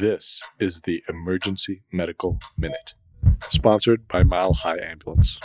This is the Emergency Medical Minute, sponsored by Mile High Ambulance.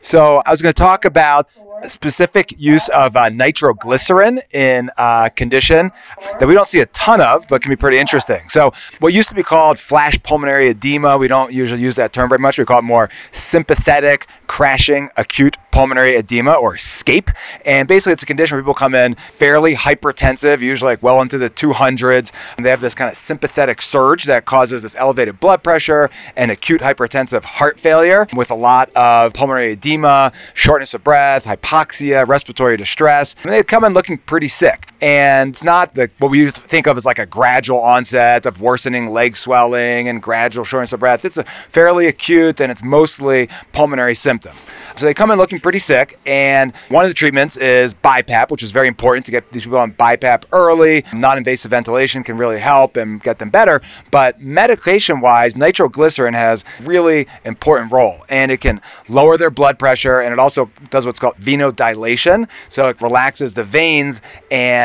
So I was going to talk about specific use of uh, nitroglycerin in a condition that we don't see a ton of, but can be pretty interesting. So what used to be called flash pulmonary edema, we don't usually use that term very much. We call it more sympathetic crashing acute pulmonary edema or SCAPE. And basically, it's a condition where people come in fairly hypertensive, usually like well into the 200s. And they have this kind of sympathetic surge that causes this elevated blood pressure and acute hypertensive heart failure with a lot of pulmonary edema, shortness of breath, hypoxia, respiratory distress. And they come in looking pretty sick. And it's not the, what we think of as like a gradual onset of worsening leg swelling and gradual shortness of breath. It's fairly acute and it's mostly pulmonary symptoms. So they come in looking pretty sick. And one of the treatments is BiPAP, which is very important to get these people on BiPAP early. Non invasive ventilation can really help and get them better. But medication wise, nitroglycerin has really important role and it can lower their blood pressure and it also does what's called venodilation. So it relaxes the veins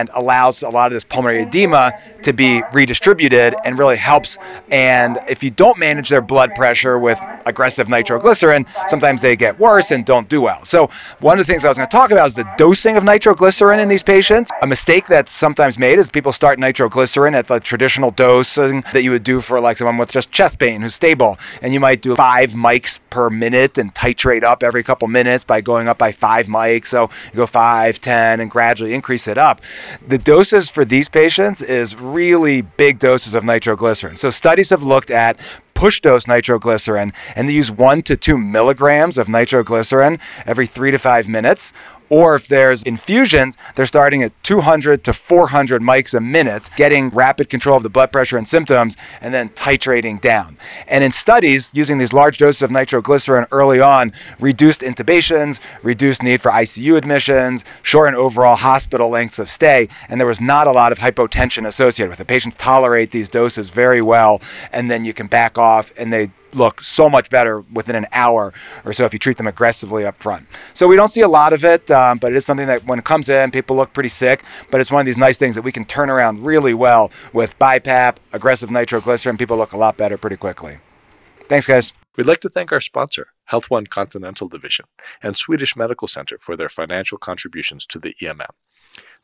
and allows a lot of this pulmonary edema to be redistributed and really helps. And if you don't manage their blood pressure with aggressive nitroglycerin, sometimes they get worse and don't do well. So, one of the things I was going to talk about is the dosing of nitroglycerin in these patients. A mistake that's sometimes made is people start nitroglycerin at the traditional dosing that you would do for like someone with just chest pain who's stable. And you might do five mics per minute and titrate up every couple minutes by going up by five mics. So, you go five, ten, and gradually increase it up. The doses for these patients is really big doses of nitroglycerin. So, studies have looked at push dose nitroglycerin and they use one to two milligrams of nitroglycerin every three to five minutes. Or if there's infusions, they're starting at 200 to 400 mics a minute, getting rapid control of the blood pressure and symptoms, and then titrating down. And in studies, using these large doses of nitroglycerin early on reduced intubations, reduced need for ICU admissions, shortened overall hospital lengths of stay, and there was not a lot of hypotension associated with it. Patients tolerate these doses very well, and then you can back off and they look so much better within an hour or so if you treat them aggressively up front. So we don't see a lot of it, um, but it is something that when it comes in, people look pretty sick. But it's one of these nice things that we can turn around really well with BiPAP, aggressive nitroglycerin. People look a lot better pretty quickly. Thanks, guys. We'd like to thank our sponsor, Health One Continental Division, and Swedish Medical Center for their financial contributions to the EMM.